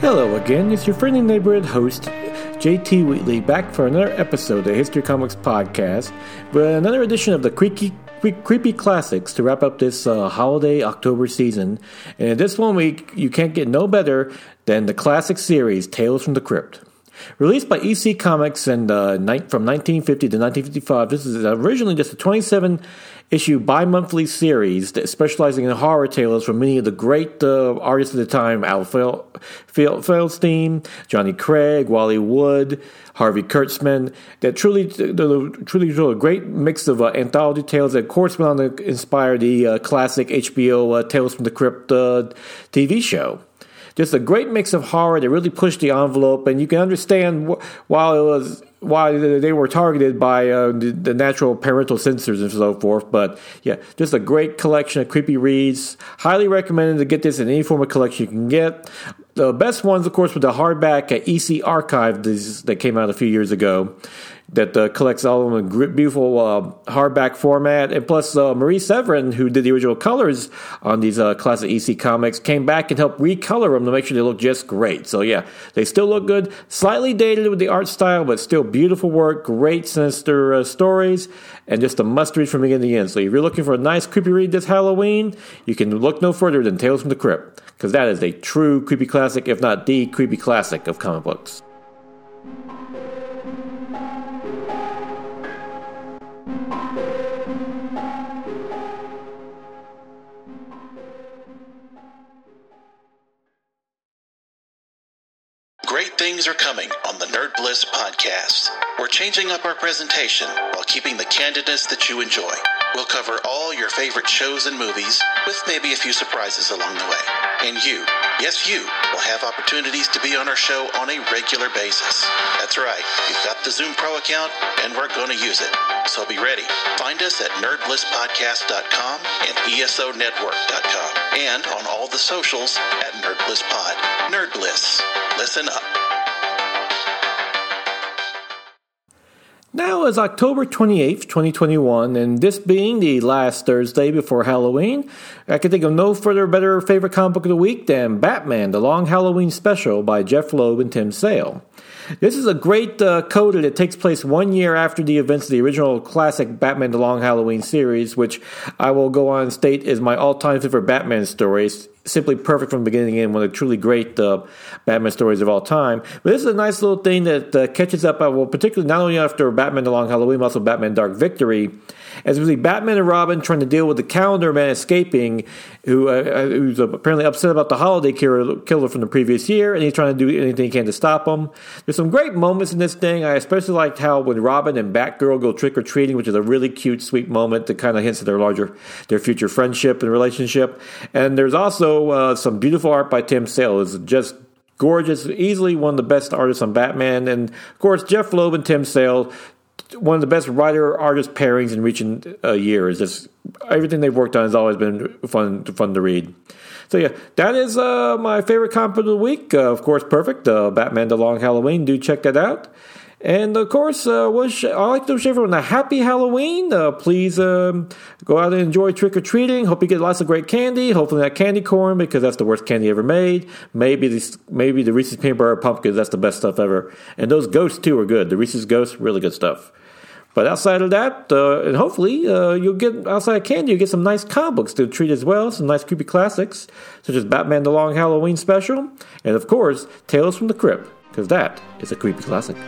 Hello again, it's your friendly neighborhood host, JT Wheatley, back for another episode of the History Comics Podcast with another edition of the Creaky, Creepy Classics to wrap up this uh, holiday October season. And this one week, you can't get no better than the classic series, Tales from the Crypt. Released by EC Comics and uh, from 1950 to 1955, this is originally just a 27 issue bi monthly series specializing in horror tales from many of the great uh, artists of the time Al Feldstein, Johnny Craig, Wally Wood, Harvey Kurtzman. That truly, truly, truly a great mix of uh, anthology tales that, of course, went on to inspire the uh, classic HBO uh, Tales from the Crypt uh, TV show just a great mix of horror that really pushed the envelope, and you can understand wh- while it was why they were targeted by uh, the, natural parental censors and so forth. But yeah, just a great collection of creepy reads. Highly recommended to get this in any form of collection you can get. The best ones, of course, were the hardback at EC Archive that came out a few years ago that uh, collects all of them in beautiful uh, hardback format. And plus, uh, Marie Severin, who did the original colors on these uh, classic EC comics, came back and helped recolor them to make sure they look just great. So, yeah, they still look good. Slightly dated with the art style, but still beautiful work. Great, sinister uh, stories, and just a must read from beginning to end. So, if you're looking for a nice, creepy read this Halloween, you can look no further than Tales from the Crypt, because that is a true creepy classic, if not the creepy classic of comic books. Great things are coming on the Nerd Bliss podcast. We're changing up our presentation while keeping the candidness that you enjoy. We'll cover all your favorite shows and movies with maybe a few surprises along the way. And you, yes, you, will have opportunities to be on our show on a regular basis. That's right, you've got the Zoom Pro account, and we're going to use it. So be ready. Find us at nerdblisspodcast.com and esonetwork.com and on all the socials at NerdBlissPod. NerdBliss. Listen up. Now is October 28th, 2021, and this being the last Thursday before Halloween, I can think of no further better favorite comic book of the week than Batman, The Long Halloween Special by Jeph Loeb and Tim Sale. This is a great uh, coda that takes place one year after the events of the original classic Batman The Long Halloween series, which I will go on and state is my all time favorite Batman story. Simply perfect from the beginning end, one of the truly great uh, Batman stories of all time. But this is a nice little thing that uh, catches up, uh, well, particularly not only after Batman The Long Halloween, but also Batman Dark Victory as we see Batman and Robin trying to deal with the calendar man escaping, who uh, uh who's apparently upset about the holiday killer, killer from the previous year, and he's trying to do anything he can to stop him. There's some great moments in this thing. I especially liked how when Robin and Batgirl go trick or treating, which is a really cute, sweet moment that kind of hints at their larger, their future friendship and relationship. And there's also uh, some beautiful art by Tim Sale. It's just gorgeous, easily one of the best artists on Batman. And of course, Jeph Loeb and Tim Sale one of the best writer artist pairings in recent uh, years. Just everything they've worked on has always been fun fun to read. So yeah, that is uh, my favorite comic of the week. Uh, of course, perfect. Uh, Batman: The Long Halloween. Do check that out. And of course, uh, wish, I like to wish everyone a happy Halloween. Uh, please um, go out and enjoy trick or treating. Hope you get lots of great candy. Hopefully, not candy corn because that's the worst candy ever made. Maybe the, maybe the Reese's peanut butter pumpkins. That's the best stuff ever. And those ghosts too are good. The Reese's ghosts, really good stuff. But outside of that, uh, and hopefully uh, you'll get outside of candy, you get some nice comic books to treat as well, some nice creepy classics such as Batman: The Long Halloween Special, and of course Tales from the Crypt, because that is a creepy classic.